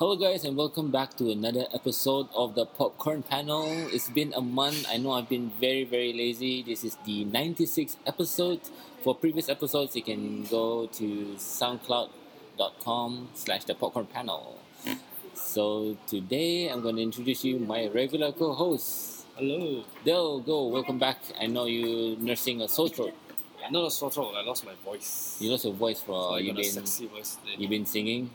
Hello, guys, and welcome back to another episode of the Popcorn Panel. It's been a month. I know I've been very, very lazy. This is the 96th episode. For previous episodes, you can go to soundcloud.com slash the popcorn panel. So today, I'm going to introduce you my regular co-host. Hello. Del Goh, welcome back. I know you nursing a sore throat. Not a sore throat. I lost my voice. You lost your voice for so you've been sexy voice today. you've been singing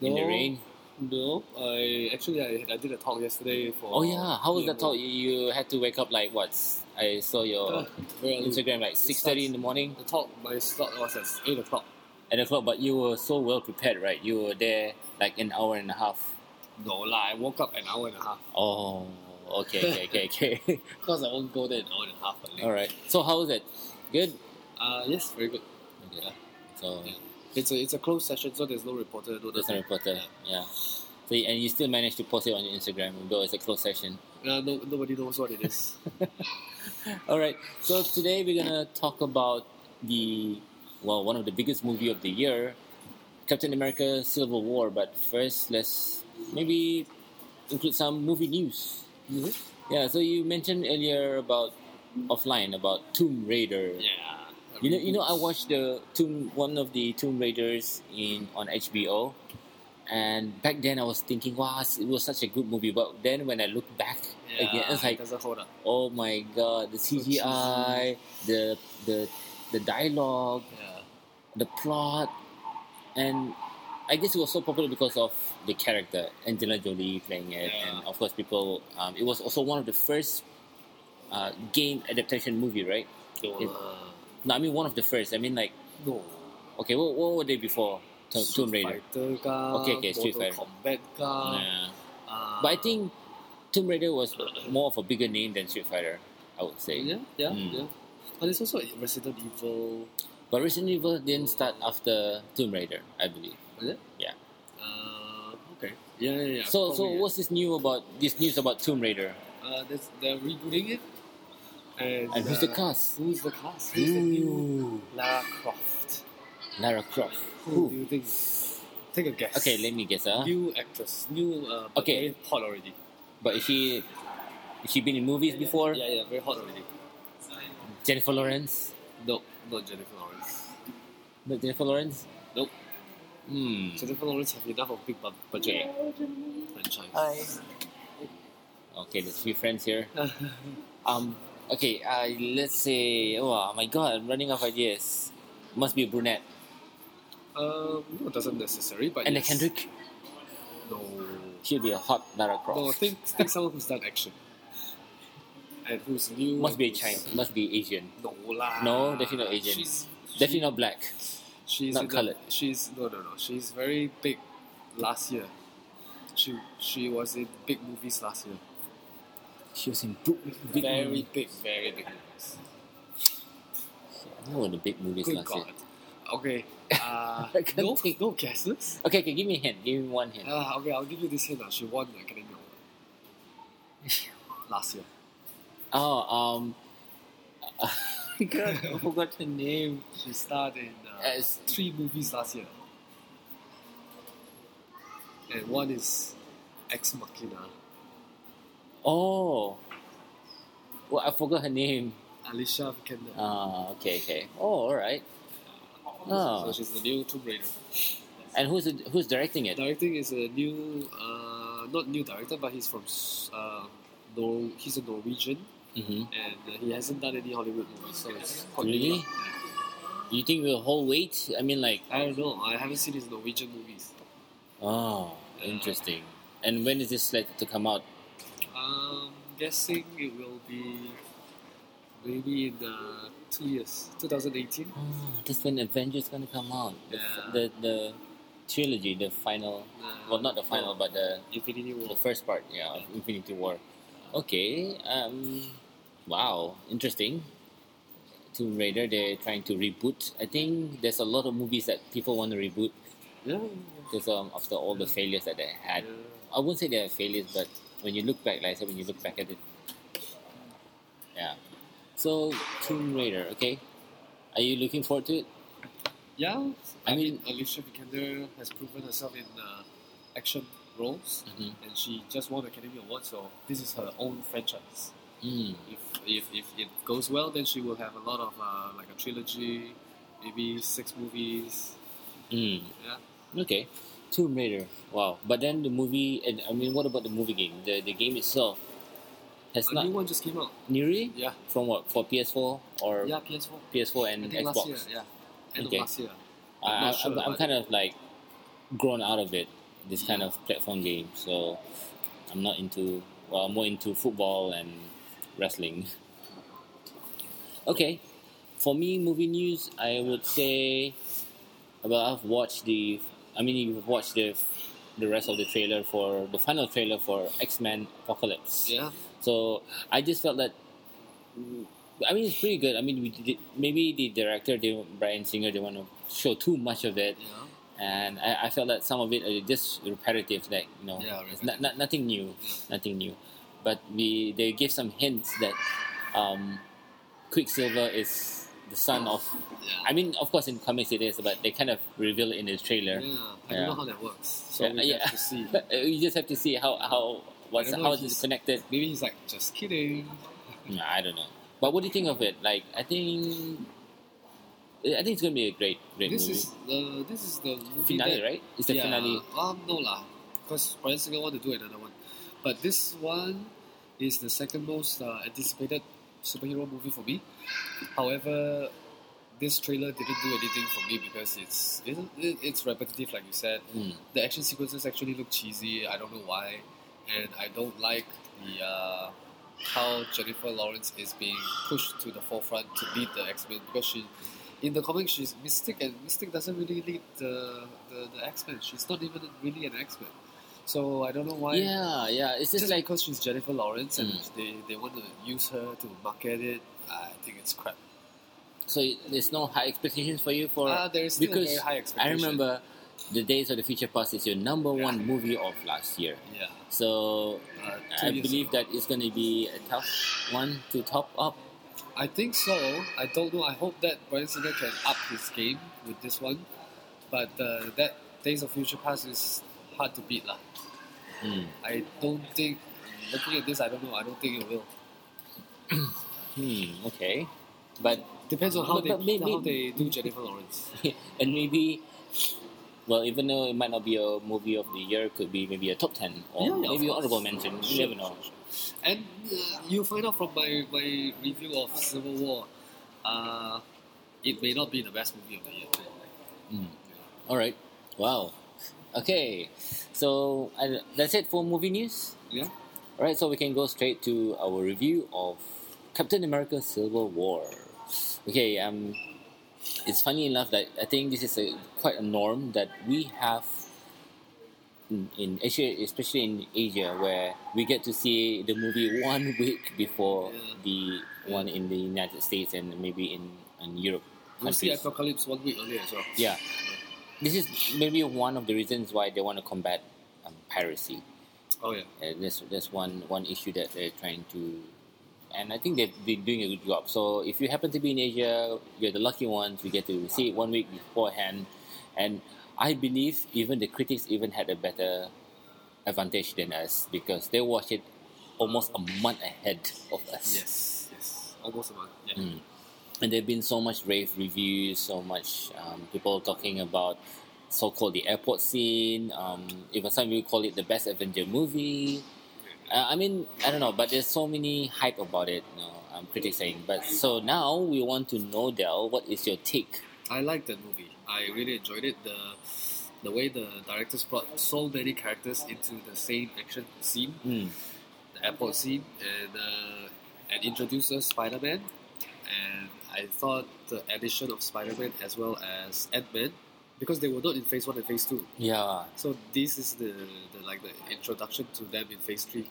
in the rain. No, I actually I, I did a talk yesterday for. Oh yeah, how was that talk? You, you had to wake up like what? I saw your Uh. Instagram like six thirty in the morning, The talk my slot was at eight o'clock. eight o'clock. But you were so well prepared, right? You were there like an hour and a half. No lah, I woke up an hour and a half. Oh, okay, okay, okay, okay. Because I won't go there an hour and a half. All right. So how was it? Good. Uh yes, very good. Okay. So Yeah. It's a it's a closed session, so there's no reporter. No there's no reporter. Yeah. So and you still managed to post it on your Instagram, though it's a closed session. Uh, no, nobody knows what it is. All right. So today we're gonna talk about the well, one of the biggest movie of the year, Captain America: Civil War. But first, let's maybe include some movie news. Mhm. Yeah. So you mentioned earlier about offline about Tomb Raider. yeah. You know, you know, I watched the Tomb one of the Tomb Raiders in on HBO, and back then I was thinking, wow, it was such a good movie. But then when I look back Yeah, again, it's like oh my god the cgi the the the dialogue Yeah. the plot. And i guess it was so popular because of the character angelina jolie playing it. Yeah. and of course people um, it was also one of the first uh, game adaptation movie right? No, It- uh, no i mean one of the first i mean like no. okay what, what were they before To- tomb raider Fighter ka, Okay, okay, Street Fighter. Kombat ka. yeah. Uh, but i think tomb raider was more of a bigger name than street fighter i would say yeah, yeah, Mm. yeah. And there's also Resident Evil. but resident evil didn't start after tomb raider i believe Was it? Yeah. Uh, okay. Yeah, yeah, yeah. So, so yeah. what's this new about this news about Tomb Raider? Uh, they're rebooting it. And, And who's the uh, cast? Who's the cast? Who's the new Ooh, Lara Croft? Lara Croft. Who do you think? Take a guess. Okay, let me guess. Huh? New actress. New. Uh, Okay. Very hot already. But is she, is she been in movies before? Yeah, yeah. Very hot already. Jennifer Lawrence. No, not Jennifer Lawrence. Not Jennifer Lawrence. Nope. Hmm. Jennifer Lawrence have enough of big bu- budget franchise. Hi. Okay, there's few friends here. Um. Okay. Uh. Let's say. Oh my God! I'm running out of ideas. Must be a brunette. um, no, it doesn't necessary, but And yes. Kendrick. No. She'll be a hot Lara Croft. No, think think someone who's done action. And who's new. must be who's- Chinese. Must be Asian. No lah. No, definitely not Asian. She's Definitely not black. she's not in the- she's no no no. She's very big. Last year, she she was in big movies last year. She was in big, big very movie. big, very big movies. What were the big movies Good last God. year? Okay. Uh, I can't no, think. no guesses. Okay, okay, give me a hint. Give me one hint. Uh, okay, I'll give you this hint. Uh. She won the Academy Award last year. Oh, um, God, I forgot her name. She starred in uh, As- three movies last year. And one is Ex Machina. Oh, well, I forgot her name. Alicia Vikander. Ah, okay, okay. Oh, all right. Oh. So she's the new Tomb Raider. And who's the, who's directing it? Directing is a new, uh, not new director, but he's from, uh, Nor- he's a Norwegian, Mm-hmm. and uh, he hasn't done any Hollywood movies, so it's quite Really? Yeah. You think we'll hold wait? I mean, like, I don't know. I haven't seen his Norwegian movies. oh, interesting. And when is this slated to come out? Um, guessing it will be maybe in uh, two years, 2018. Oh, that's when Avengers gonna come out. The, Yeah. the the trilogy, the final. Uh, Well, not the final, oh, but the Infinity War. the first part, yeah, of Infinity War. Okay. Um. Wow. Interesting. Tomb Raider. They're trying to reboot. I think there's a lot of movies that people want to reboot Yeah. because um, after all the failures that they had. yeah. I wouldn't say they're failures, but when you look back, like I said, when you look back at it, yeah. So Tomb Raider. Okay. Are you looking forward to it? Yeah, I I mean- mean, Alicia Vikander has proven herself in uh, action roles, Mhm. and she just won the Academy Award. So this is her own franchise. Mm. If if, if it goes well, then she will have a lot of uh, like a trilogy, maybe six movies. Mm. Yeah. Okay. Tomb Raider. Wow. But then the movie, and I mean, what about the movie game? The the game itself has A not. new one just came out. Really? Yeah. From what? For PS4 or Yeah, PS4. PS4 I and think Xbox? last year. Yeah. End Okay. of last year. I, I'm I, not sure, I'm, I'm but- kind of like grown out of it, this kind of platform game. So I'm not into, well, I'm more into football and wrestling. Okay, for me, movie news, I would say, well, I've watched the, I mean, you've watched the, the rest of the trailer for, the final trailer for X Men Apocalypse. Yeah. So I just felt that. I mean, it's pretty good. I mean, we did, maybe the director, they, Bryan Singer, they want to show too much of it, Yeah. and I, I felt that some of it are just repetitive. Like you know, Yeah, it's not, not nothing new, Yeah. nothing new. But we they give some hints that um, Quicksilver is the son of. Yeah. I mean, of course, in comics it is, but they kind of reveal it in the trailer. Yeah. I don't know how that works. So Yeah, we yeah. have to see. you just have to see how how what's I don't know how it's he's- connected. Maybe he's like, just kidding. No, I don't know. But what do you think of it? Like, I think, I think it's gonna be a great, great This movie. is the this is the movie finale, that, right? It's the yeah, finale. Um, no lah, because Bryan Singer want to do another one, but this one is the second most uh, anticipated superhero movie for me. However, this trailer didn't do anything for me because it's it, it, it's repetitive, like you said. Mm. The action sequences actually look cheesy. I don't know why, and I don't like the uh, how Jennifer Lawrence is being pushed to the forefront to lead the X Men because she, in the comics, she's Mystique, and Mystique doesn't really lead the the, the X Men. She's not even really an X Men. So I don't know why. Yeah, yeah. It's just, Just like because she's Jennifer Lawrence and Mm. they, they want to use her to market it, I think it's crap. so. There's no high expectations for you for Ah, there is because very high I remember the Days of the Future Past is your number one movie of last year. Yeah. So Uh, I believe ago. that it's gonna be a tough one to top up. I think so. I don't know. I hope that Bryan Singer can up his game with this one. But uh, that Days of Future Past is hard to beat. lah. Mm. I don't think, looking at this, I don't know. I don't think it will. Hmm. Okay. But Depends on how, they, but may- how they do Jennifer Lawrence. and maybe well even though it might not be a movie of the year it could be maybe a top 10 or Yeah, maybe honorable mention you never know. And uh, you find out from my, my review of Civil War, uh, it may not be the best movie of the year. Mm. all right wow okay so that's it for movie news Yeah? all right so we can go straight to our review of captain america civil war okay um it's funny enough that i think this is a quite a norm that we have in, in Asia, especially in Asia, where we get to see the movie one week before Yeah. the one in the United States and maybe in, in Europe We'll see. Apocalypse one week earlier as well. Yeah, this is maybe one of the reasons why they want to combat um, piracy. Oh, yeah. Uh, that's that's one one issue that they're trying to, and I think they've been doing a good job. So if you happen to be in Asia, you're the lucky ones. We get to see it one week beforehand, and I believe even the critics even had a better advantage than us because they watched it almost a month ahead of us. Yes, yes. Almost a month. Yeah. Mm. And there have been so much rave reviews, so much um, people talking about so-called the airport scene. Um, even some people call it the best Avenger movie. Uh, I mean, I don't know, but there's so many hype about it. You know, um, critics saying. But so now we want to know, Del, what is your take? I liked that movie. I really enjoyed it. The the way the directors brought so many characters into the same action scene, Mm. the airport scene, and uh, and introduced us Spider Man. And I thought the addition of Spider Man as well as Ant Man, because they were not in Phase One and Phase Two. Yeah. So this is the, the like the introduction to them in Phase Three,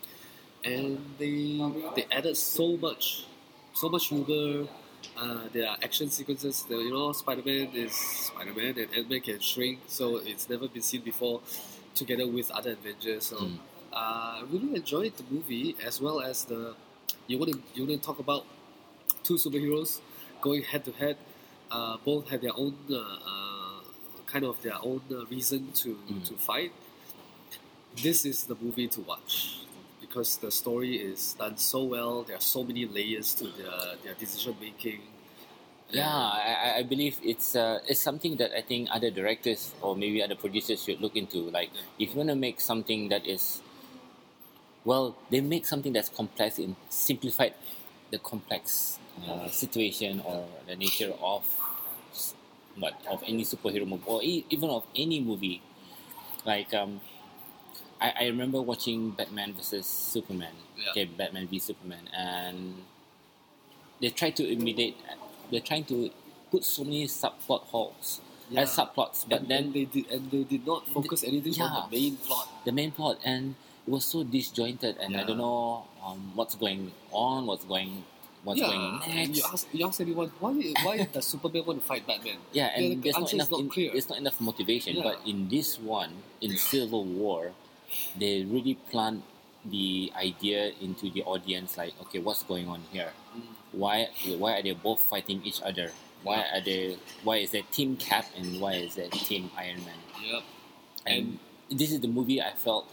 and they they added so much, so much humor. Uh, there are action sequences. The, you know, Spider Man is Spider Man, and Ant Man can shrink, so it's never been seen before. Together with other Avengers, so Mm. uh, I really enjoyed the movie as well as the. You want to you want to talk about two superheroes going head to head. Uh, both have their own uh, uh, kind of their own uh, reason to Mm. to fight. this is the movie to watch because the story is done so well. There are so many layers to their their decision making. Yeah, I, I- I believe it's uh, it's something that I think other directors or maybe other producers should look into. Like, if you want to make something that is, well, they make something that's complex and simplified the complex uh, situation or the nature of what of any superhero movie or e- even of any movie. Like, um, I, I remember watching Batman versus Superman. Yeah. Okay, Batman v Superman, and they try to imitate. They're trying to put so many subplot holes Yeah. as subplots, but and, then and they did and they did not focus anything yeah. on the main plot. the main plot and it was so disjointed, and I don't know um, what's going on, what's going, what's yeah, going next. you ask you ask anyone why why does Superman want to fight Batman? Yeah, and the there's not answer is enough. not in- clear. there's not enough motivation. Yeah. But in this one, in Civil War, they really plant the idea into the audience. Like, okay, what's going on here? Mm. Why? Why are they both fighting each other? Why are they? Why is there Team Cap and why is there Team Iron Man? Yep. And this is the movie I felt.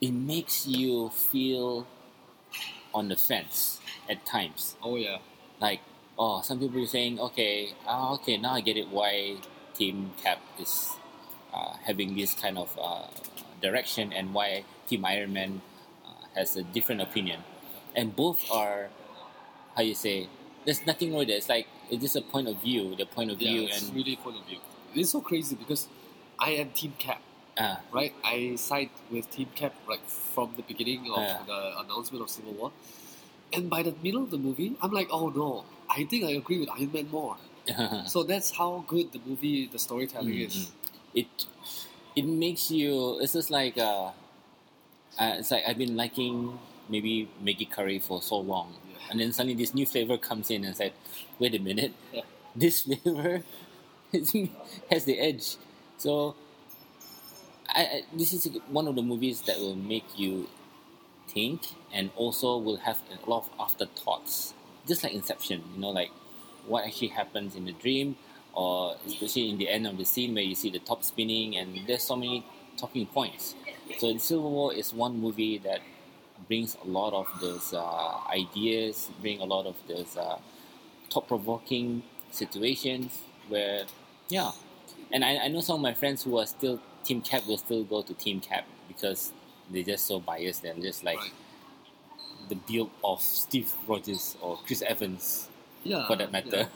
It makes you feel on the fence at times Oh yeah. like oh some people are saying okay ah, okay now i get it why team cap is uh, having this kind of uh, direction and why team iron man uh, has a different opinion and both are how you say there's nothing wrong with it it's like it's just a point of view the point of Yeah, view it's and really point of view. It's so crazy because I am Team Cap, uh, right? I side with Team Cap like from the beginning of the announcement of Civil War, and by the middle of the movie, I'm like, oh no, I think I agree with Iron Man more. so that's how good the movie, the storytelling Mm, is. it it makes you it's just like uh, uh it's like I've been liking maybe Maggi curry for so long Yeah. and then suddenly this new flavor comes in and said wait a minute Yeah. this flavor has the edge so I, I this is one of the movies that will make you think and also will have a lot of afterthoughts. Just like Inception you know like what actually happens in the dream or especially in the end of the scene where you see the top spinning and there's so many talking points. So Civil War is one movie that brings a lot of those uh, ideas bring a lot of those uh, thought-provoking situations where yeah. And I, I know some of my friends who are still team cap will still go to team cap because they're just so biased and just like Right. the build of Steve Rogers or Chris Evans Yeah. for that matter yeah.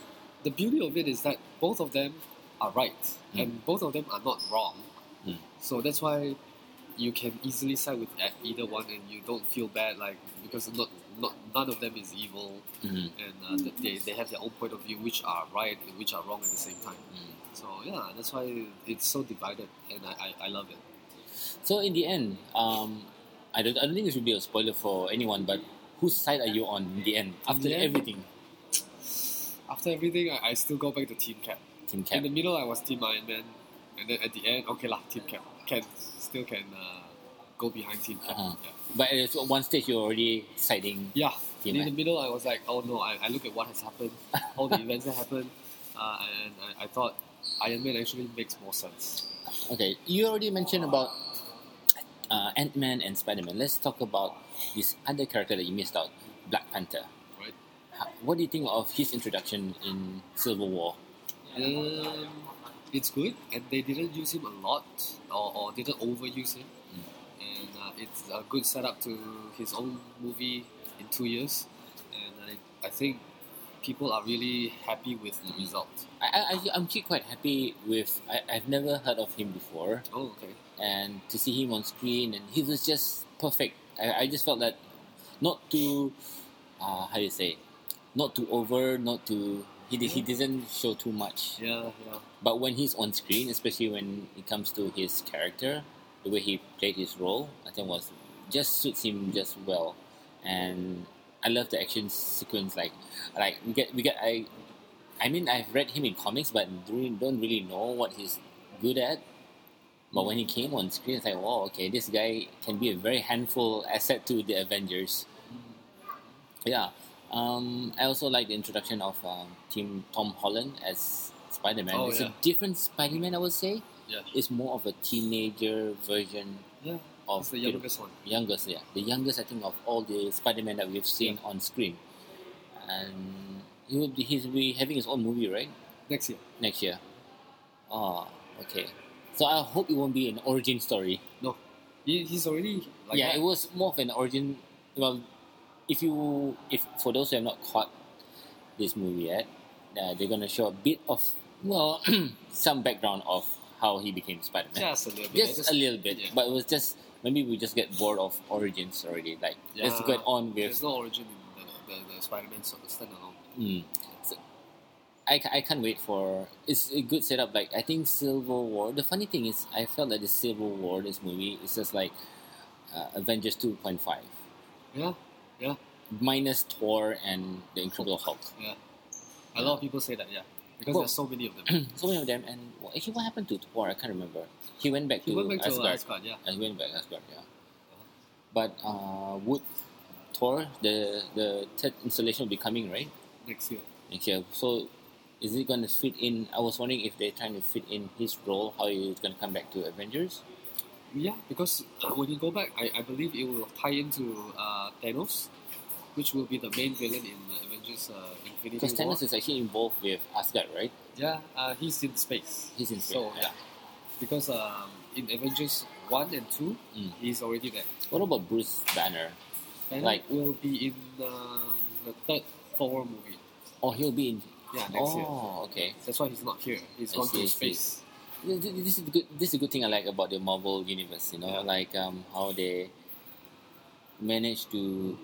The beauty of it is that both of them are right, Mm. and both of them are not wrong. Mm. So that's why you can easily side with either one, and you don't feel bad like because not not none of them is evil, Mhm. and uh, they they have their own point of view, which are right and which are wrong at the same time. Mm. So yeah, that's why it's so divided, and I, I, I love it. So in the end, um, I don't I don't think this would be a spoiler for anyone, but whose side are you on in the end after everything? After everything, I, I still go back to Team Cap. Team Cap. In the middle, I was Team Iron Man, and then at the end, okay lah, Team Cap can still can uh, go behind Team Cap. Uh-huh. Yeah. But at one stage you're already siding. Yeah, Team in the middle, I was like, oh no, I, I look at what has happened, all the events that happened, uh, and I, I thought Iron Man actually makes more sense. Okay, you already mentioned about uh, Ant Man and Spider Man. Let's talk about this other character that you missed out, Black Panther. Right. How, what do you think of his introduction in Civil War? Um, it's good, and they didn't use him a lot, or, or didn't overuse him, and uh, it's a good setup to his own movie in two years, and I, I think people are really happy with the result. I, I, I'm actually quite happy with. I, I've never heard of him before, Oh, okay. and to see him on screen, and he was just perfect. I, I just felt that not too, uh, how do you say, not too over, not too. He, he doesn't show too much. Yeah, yeah. But when he's on screen, especially when it comes to his character, the way he played his role, I think was just suits him just well. And I love the action sequence. Like, like we get we get I, I mean I've read him in comics, but don't don't really know what he's good at. But when he came on screen, it's like, wow, okay, this guy can be a very handful asset to the Avengers. Yeah. Um, I also like the introduction of um, Team Tom Holland as Spider Man. Oh, it's yeah. a different Spider Man, I would say. Yeah. It's more of a teenager version. Yeah. Of It's the youngest one. youngest, yeah, the youngest I think of all the Spider-Man that we've seen on screen, and he will be he's be having his own movie right Next year. next year. Oh, okay. So I hope it won't be an origin story. No. He, he's already like yeah, that. it was more of an origin. Well, if you if for those who have not caught this movie yet, uh, they're gonna show a bit of well some background of how he became Spider-Man. Just a little bit. just, a little bit, yeah. but it was just maybe we just get bored of origins already. Like let's get on with. There's no origin in the, the, the Spider-Man sort of standalone. Mm. So, I, I can't wait for it's a good setup. Like I think Civil War. The funny thing is, I felt that the Civil War, this movie, is just like uh, Avengers two point five Yeah, yeah, minus Thor and the Incredible Hulk. yeah. A lot of people say that, yeah. Because Well- there's so many of them. so many of them. And well, actually, what happened to Thor? I can't remember. He went back He to went back to Asgard. Asgard, yeah. Uh, he went back to Asgard. Yeah. But uh, would Thor the the third installation will be coming right Next year. next year? So is it going to fit in? I was wondering if they're trying to fit in his role, how he's going to come back to Avengers. Yeah, because uh, when you go back, I, I believe it will tie into uh, Thanos, which will be the main villain in uh, Avengers uh, Infinity Because. Thanos is actually involved with Asgard, right? Yeah, uh, he's in space. He's in space. So, yeah. Because um, in Avengers 1 and 2, Mm. he's already there. What about Bruce Banner? And Like- will be in um, the third Thor movie. Oh, he'll be in. Yeah, next year. oh, okay. That's why he's not here. He's I gone see, to space. This is good. This is a good thing I like about the Marvel universe. You know, Yeah. like um, how they manage to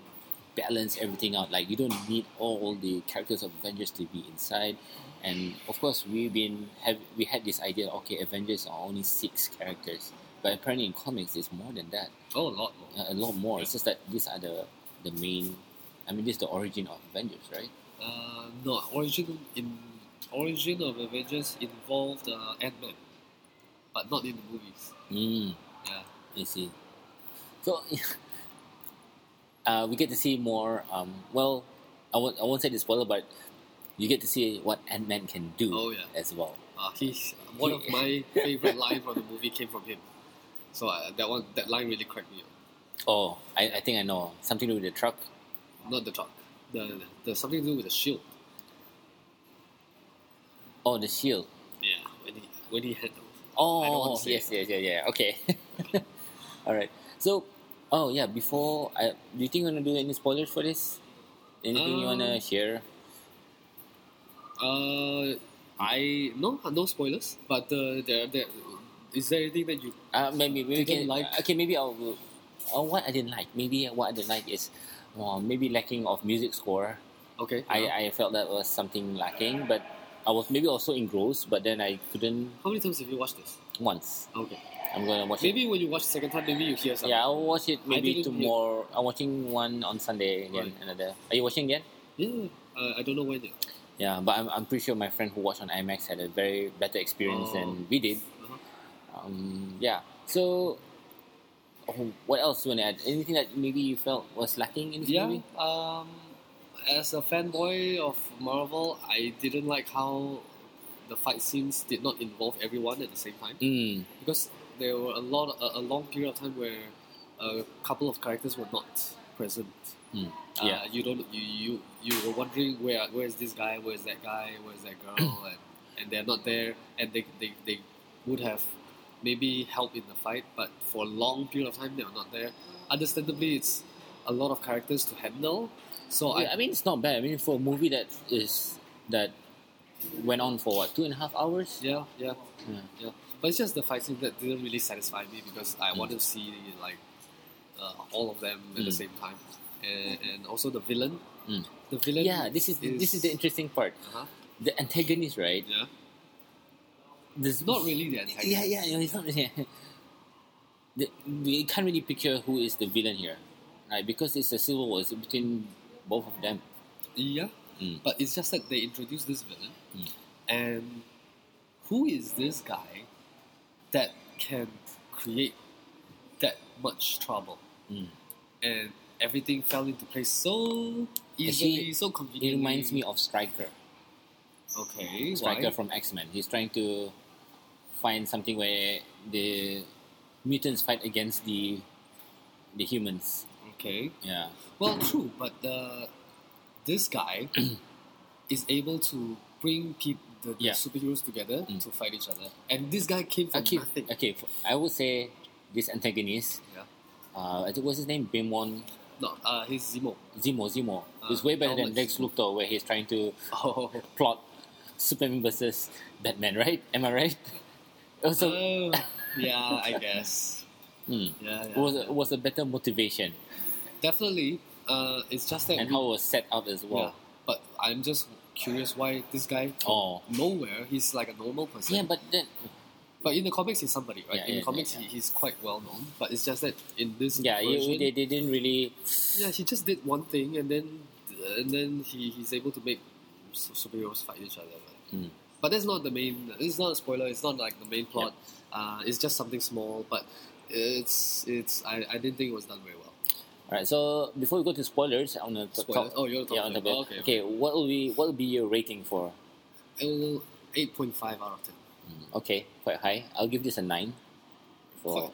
balance everything out. Like you don't need all the characters of Avengers to be inside, and of course we've been have we had this idea. Okay, Avengers are only six characters, but apparently in comics it's more than that. Oh, a lot more. A, a lot more. It's just that these are the the main. I mean, this is the origin of Avengers, right? Uh, no, origin in origin of Avengers involved uh, Ant Man, but not in the movies. Mm. Yeah. I see. So, uh, we get to see more. Um, well, I won't, I won't say the spoiler, but you get to see what Ant Man can do Oh, yeah. as well. Uh, he's one of my favorite lines from the movie came from him. So uh, that one, that line really cracked me up. Oh, I, I think I know something to do with the truck. Not the truck. The, the something to do with the shield. Oh, the shield. Yeah. When he when he had I Oh, want to say yes, yes, yeah, yeah. Okay. All right. So, oh yeah. Before, I, do you think you wanna do any spoilers for this? Anything you wanna Um, share? Uh, I no no spoilers. But uh, there there is there anything that you Uh, maybe maybe can like- okay maybe I'll uh, what I didn't like maybe what I didn't like is uh, maybe lacking of music score okay? I, I felt that was something lacking but I was maybe also engrossed but then I couldn't How many times have you watched this? once Okay. I'm gonna watch it. Maybe when you watch the second time, maybe you hear something. yeah I'll watch it maybe tomorrow I'm watching one on Sunday again Right. another are you watching again Yeah. Uh, I don't know when yet. yeah but I'm, I'm pretty sure my friend who watched on IMAX had a very better experience Oh. than we did Uh-huh. um, yeah so oh, what else do you want to add anything that maybe you felt was lacking in this Yeah. movie Um, as a fanboy of Marvel, I didn't like how the fight scenes did not involve everyone at the same time Mm, because there were a lot, a, a long period of time where a couple of characters were not present. mm, Uh, yeah. you don't, you, you, you were wondering where, where is this guy, where is that guy, where is that girl, and, and they're not there, and they, they, they would have maybe helped in the fight, but for a long period of time they were not there. Understandably, it's a lot of characters to handle, so yeah, I mean it's not bad. I mean for a movie that is that went on for what two and a half hours. Yeah, yeah, Yeah. yeah. But it's just the fight scene that didn't really satisfy me because I Mm. wanted to see like uh, all of them at the Mm. same time, and, and also the villain. Mm. The villain. Yeah, this is, this is the interesting part. Uh-huh. The antagonist, right? Yeah. There's Not really the antagonist. Yeah, yeah, yeah. It's not. Yeah. The, we can't really picture who is the villain here, right? Because it's a civil war. It's between both of them. Yeah. Mm. But it's just that they introduced this villain, Mm. and who is this guy that can create that much trouble? Mm. And everything fell into place so easily, Actually, so It reminds me of Stryker. Okay, Stryker why? from X Men. He's trying to find something where the mutants fight against the the humans. Okay. Yeah. Well, true, but uh, this guy is able to bring peop the, Yeah. superheroes together Mm. to fight each other, and this guy came from Okay. nothing. Okay. I would say this antagonist. Yeah. Uh, what's his name? Bimwon No, uh, he's Zemo. Zemo. Zemo. Uh, He's way better than Lex Luthor, where he's trying to Oh, plot Superman versus Batman. Right? Am I right? Also, Oh, yeah, I guess. hmm, Yeah, yeah. it was a, was a better motivation, Definitely. Uh, it's just that and we- how it was set up as well. But I'm just curious why this guy from Oh. nowhere he's like a normal person. Yeah, but then But in the comics, he's somebody, right? Yeah, in yeah, the comics, yeah, He, he's quite well known. But it's just that in this yeah, version, they, they didn't really. yeah, he just did one thing, and then and then he, he's able to make superheroes fight each other. Right? Mm. But that's not the main. It's not a spoiler. It's not like the main plot. Uh, it's just something small, but it's it's. I, I didn't think it was done very well. Alright, so before we go to spoilers, I want to Spoilers? talk. Oh, you're talking yeah, on the okay, okay, what will be what will be your rating for? Uh, Eight point five out of ten. Mm, Okay, quite high. I'll give this a nine. For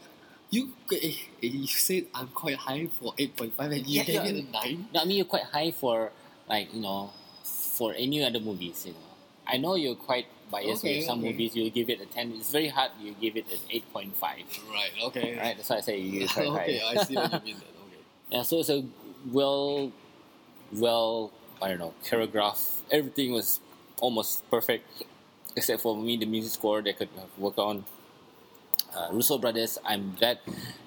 You eh, eh, you said I'm quite high for eight point five, and you Yeah, gave yeah. it a nine. no, I mean you're quite high for like you know for any other movies. You know, I know you're quite biased Okay, with some okay. movies. You give it a ten. It's very hard. You give it an eight point five. Right. Okay. Right, that's why I say you quite high. okay, high. I see what you mean. Yeah, so it's a well, well, I don't know, choreographed. Everything was almost perfect, except for me, the music score they could have worked on. Uh, Russo brothers, I'm glad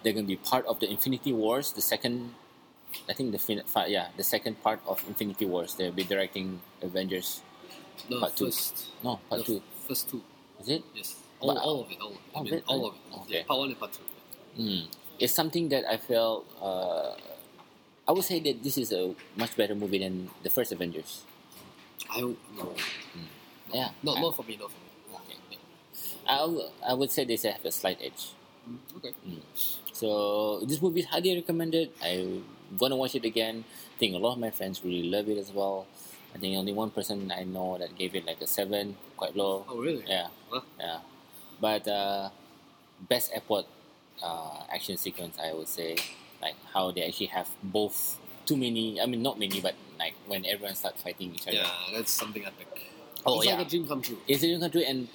they're going to be part of the Infinity Wars, the second, I think the fin- fi- yeah, the second part of Infinity Wars. They'll be directing Avengers. The Part two. first, No, part two. first two. Is it? Yes. All, all of it. All of it. I Oh, mean, all of it. Okay. Yeah, part one and part two. Mm. It's something that I felt. Uh, I would say that this is a much better movie than the first Avengers. I no. Yeah, Not, I- not for me. Not for me. Okay. Yeah. I, w- I would say they have a slight edge. Mm, Okay. So this movie is highly recommended. I'm gonna watch it again. I think a lot of my friends really love it as well. I think only one person I know that gave it like a seven, quite low. Oh really? Yeah, Huh? yeah. But uh, best airport uh, action sequence, I would say, like how they actually have both too many. I mean, not many, but like when everyone starts fighting each other. Yeah, that's something epic. Oh, it's yeah. like a dream come true. It's a new country, and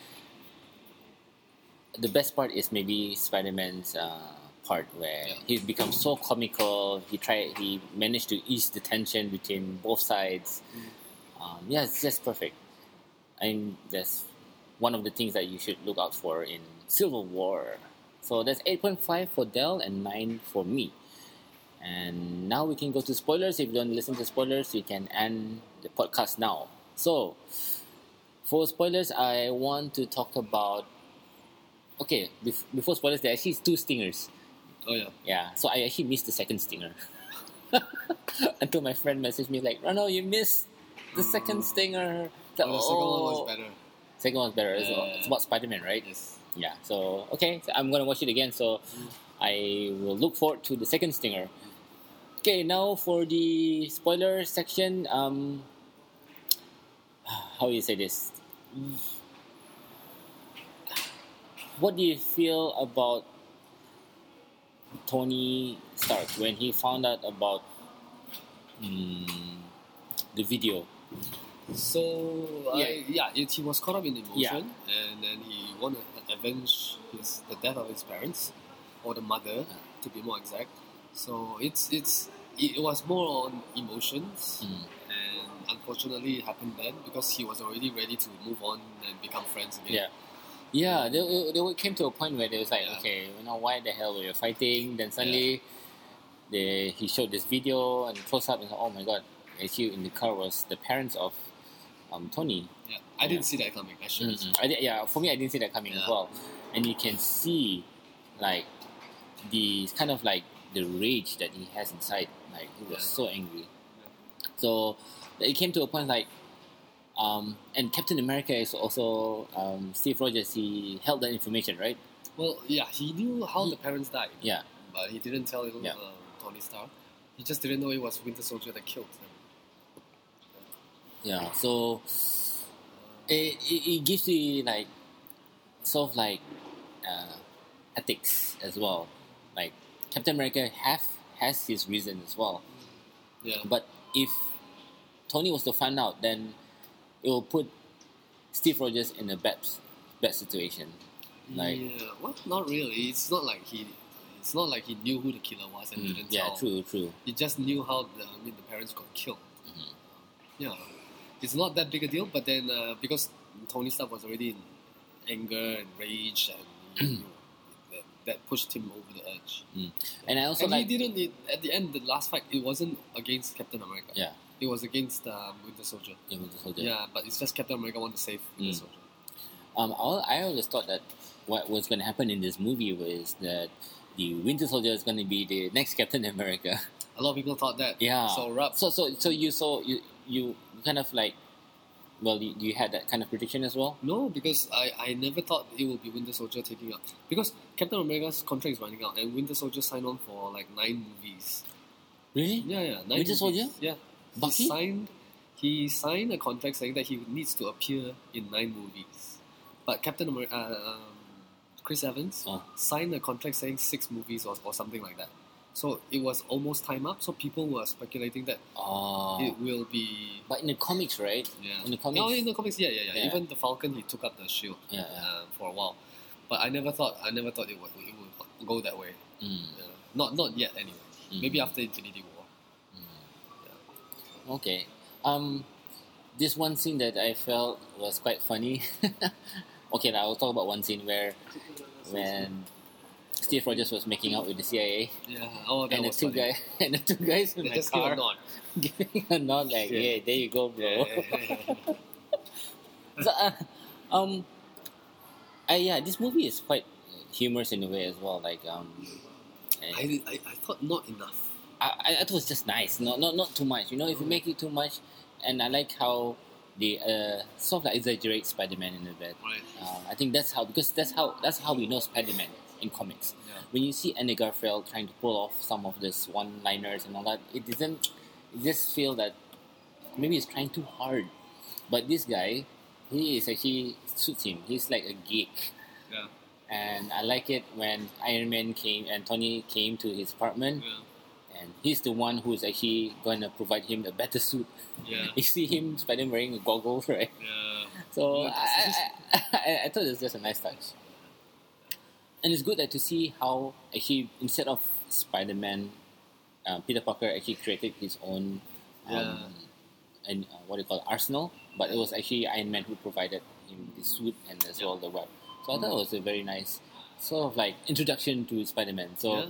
the best part is maybe Spider Man's uh, part where Yeah. he becomes so comical. He try he managed to ease the tension between both sides. Um, yeah, it's just perfect. I And that's one of the things that you should look out for in Civil War. So that's eight point five for Del and nine for me. And now we can go to spoilers. If you don't listen to spoilers, you can end the podcast now. So, for spoilers, I want to talk about. Okay, bef- before spoilers, there actually two stingers. Oh yeah. Yeah, so I actually missed the second stinger. Until my friend messaged me like, "Ronald, you missed the second mm. stinger." Like, Oh, the second one was better. Second one's better. It's, Yeah. about, it's about Spider Man, right? Yes. Yeah. So okay, so I'm gonna watch it again. So mm. I will look forward to the second stinger. Okay, now for the spoiler section. Um, how do you say this? What do you feel about Tony Stark when he found out about mm, the video? So I, Yeah. yeah, it, he was caught up in emotion, Yeah. and then he wanted to avenge his the death of his parents, or the mother, to be more exact. So it's it's it was more on emotions, Mm. and unfortunately, it happened then because he was already ready to move on and become friends again. Yeah. Yeah, they, they came to a point where they was like, Yeah. okay, you know, why the hell were you fighting? Then suddenly, they he showed this video and close up and oh my god, actually in the car was the parents of um, Tony. Yeah, I didn't see that coming. Actually, Mm-mm. I did, yeah, for me, I didn't see that coming as well. And you can see, like, the kind of like the rage that he has inside. Like, he was so angry. So it came to a point like, um, and Captain America is also um, Steve Rogers. He held that information, right? Well, yeah, he knew how He- the parents died. Yeah. but he didn't tell Yeah. uh, Tony Stark. He just didn't know it was Winter Soldier that killed them. Yeah. So it, it, it gives you like sort of like uh, ethics as well. Like Captain America have has his reason as well. Yeah. But if Tony was to find out, then it will put Steve Rogers in a bad bad situation. Like yeah. Well, not really. It's not like he. It's not like he knew who the killer was and mm, didn't yeah, tell. true, true. He just knew how the I mean the parents got killed. Mhm. Yeah, it's not that big a deal. But then uh, because Tony Stark was already in anger and rage, and that, pushed him over the edge. And I also and like he didn't. It, at the end, the last fight, it wasn't against Captain America. Yeah. It was against um, Winter Soldier. yeah, Winter Soldier. Yeah, but it's just Captain America want to save Winter Mm. Soldier. Um, all, I always thought that what was going to happen in this movie was that the Winter Soldier is going to be the next Captain America. A lot of people thought that. Yeah. So Rub. So so so you saw you you kind of like, well, you, you had that kind of prediction as well. No, because I, I never thought it would be Winter Soldier taking up. Because Captain America's contract is running out, and Winter Soldier signed on for like nine movies. Really? Yeah, yeah. Nine Winter movies. Soldier? Yeah. Bucky? He signed, he signed a contract saying that he needs to appear in nine movies. But Captain America, uh, um, Chris Evans, Oh. signed a contract saying six movies or, or something like that. So it was almost time up. So people were speculating that Oh. it will be. but in the comics, right? Yeah. In the comics. No, in the comics, yeah, yeah, yeah. Yeah. Even the Falcon, he took up the shield Yeah, yeah. uh, for a while. But I never thought, I never thought it would, it would go that way. Mm, Yeah. Not, not yet, anyway. mm, Maybe after Infinity War. mm. Okay. Um, this one scene that I felt was quite funny. okay, now I'll talk about one scene where when Steve Rogers was making out with the CIA Yeah. Oh, that and the was two funny. guys and the two guys in They the just give a nod. giving a nod like, Yeah. "Yeah, there you go, bro." Yeah. so, uh, um, I, yeah, this movie is quite humorous in a way as well. Like, um, I, I, I thought not enough. I, I, thought it was just nice, not not not too much. You know, if you make it too much, and I like how they uh sort of like exaggerate Spider-Man in a bit. Right. Uh, I think that's how because that's how that's how we know Spider-Man in comics. Yeah. When you see Andy Garfield trying to pull off some of this one-liners and all that, it doesn't. You just feel that maybe he's trying too hard. But this guy, he is actually suits him. He's like a geek. Yeah. And I like it when Iron Man came and Tony came to his apartment, Yeah. and he's the one who's actually going to provide him a better suit. Yeah. You see him Spider-Man wearing a goggles, right? Yeah. So I, I, I, I thought it was just a nice touch. And it's good that to see how actually instead of Spider Man, uh, Peter Parker actually created his own um, Yeah. and uh, what do you call it, arsenal, but it was actually Iron Man who provided him the suit and as well the web. So I thought it was a very nice sort of like introduction to Spider Man. So yeah.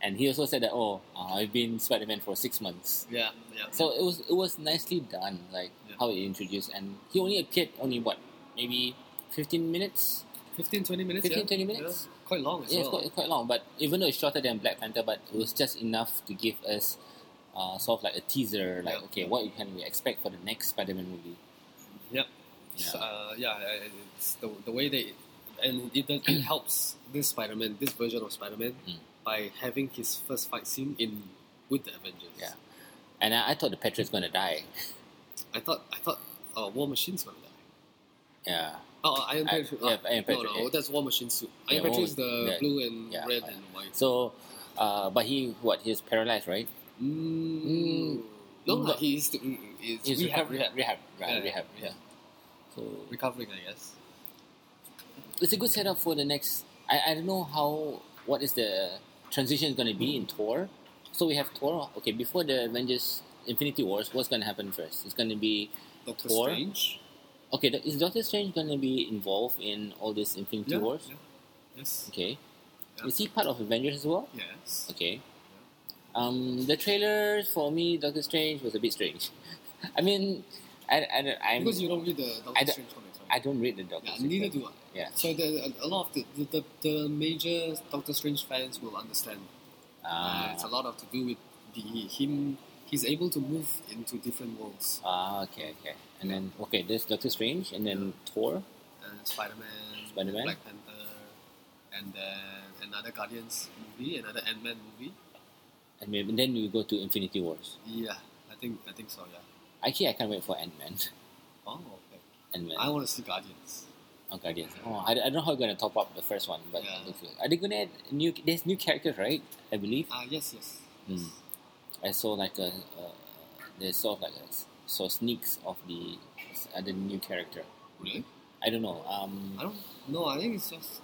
and he also said that oh uh, I've been Spider Man for six months. Yeah. Yeah. So it was it was nicely done, like Yeah. how he introduced, and he only appeared only what maybe fifteen minutes. 15, 20 minutes. 15, yeah. 20 minutes? Yeah. Quite long as Yeah, it's well. quite, quite long, but even though it's shorter than Black Panther, but it was just enough to give us uh, sort of like a teaser, like Yeah. okay, what can we expect for the next Spider-Man movie? Yep. Yeah. Uh, yeah, it's the, the way they and it does, it helps this Spider-Man, this version of Spider-Man, Mm. by having his first fight scene in with the Avengers. Yeah. And I, I thought the Patriot's gonna die. I thought I thought uh, War Machine's gonna die. Yeah. Oh, uh, Iron I- Patriot. yeah, uh, Iron Patriot, No, no, yeah. that's War Machine suit. Yeah, Iron Patriot is the yeah, blue and yeah, red and white. So, uh, but he what? He's paralyzed, right? Mm, Mm. no, Mm, like he's, the, mm, he's, He's rehab, recovering. rehab, Rehab. Right. Yeah, Rehab. yeah. Yeah. So recovering, I guess. it's a good setup for the next. I, I don't know how what is the transition is going to be in Thor. So we have Thor. Okay, before the Avengers Infinity Wars, what's going to happen first? It's going to be Doctor Thor? Strange. Okay. Is Doctor Strange going to be involved in all this Infinity Yeah, Wars? yeah. Yes. Okay, Yeah. is he part of Avengers as well? Yes. Okay. Um, the trailers for me, Doctor Strange was a bit strange. I mean, I, I, don't- I'm, Because you don't read the Doctor I don't- Strange comics, right? I don't read the Doctor yeah, Strange. neither do I. Yeah. So the, a lot of the, the, the, major Doctor Strange fans will understand. Uh, Ah, it's a lot of to do with the him. He's able to move into different worlds. ah, okay, okay. And then okay, there's Doctor Strange, and then Thor. And Spider-Man, Spider-Man? Black Panther, and then another Guardians movie, another Ant-Man movie. And maybe then we go to Infinity Wars. Yeah, I think I think so. Yeah. Actually, I can't wait for Ant Man. Oh, okay. Ant Man. I want to see Guardians. Oh, Guardians. Oh, I, I don't know how they're gonna top up the first one, but Yeah. it looks good. Are they gonna add new? There's new characters, right? I believe. Ah, yes, yes. Mm. I saw like a, uh, sort of like a, saw sneaks of the other new character. Really? I don't know. Um, I don't know. I think it's just.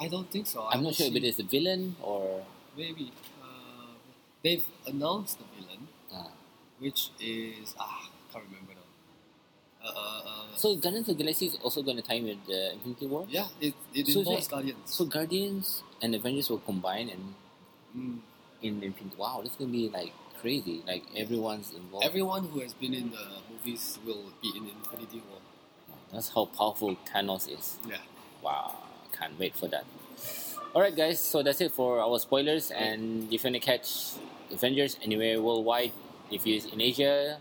I don't think so. I I'm not sure if it is a villain or. Maybe. Uh, they've announced the villain, Uh, which is. Ah, can't remember now. Uh, uh, uh, so Guardians of the Galaxy is also going to tie in with the Infinity War. yeah, it, it So involves Guardians. So Guardians and Avengers will combine and Mm. In Infinity. Wow, this is gonna be like crazy. Like everyone's involved. Everyone who has been in the movies will be in Infinity War. That's how powerful Thanos is. Yeah. Wow, can't wait for that. Alright, guys, so that's it for our spoilers. And if you want to catch Avengers anywhere worldwide, if you're in Asia,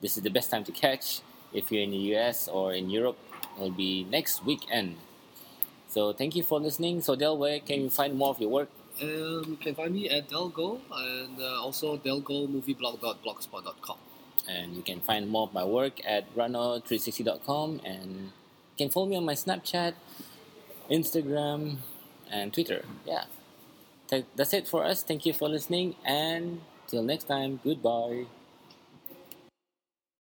this is the best time to catch. If you're in the US or in Europe, it'll be next weekend. So thank you for listening. So Del, where can you find more of your work? Um, you can find me at Delgo and uh, also delgomovieblog.blogspot.com. And you can find more of my work at rano360.com. And you can follow me on my Snapchat, Instagram, and Twitter. Yeah. That's it for us. Thank you for listening. And till next time, goodbye.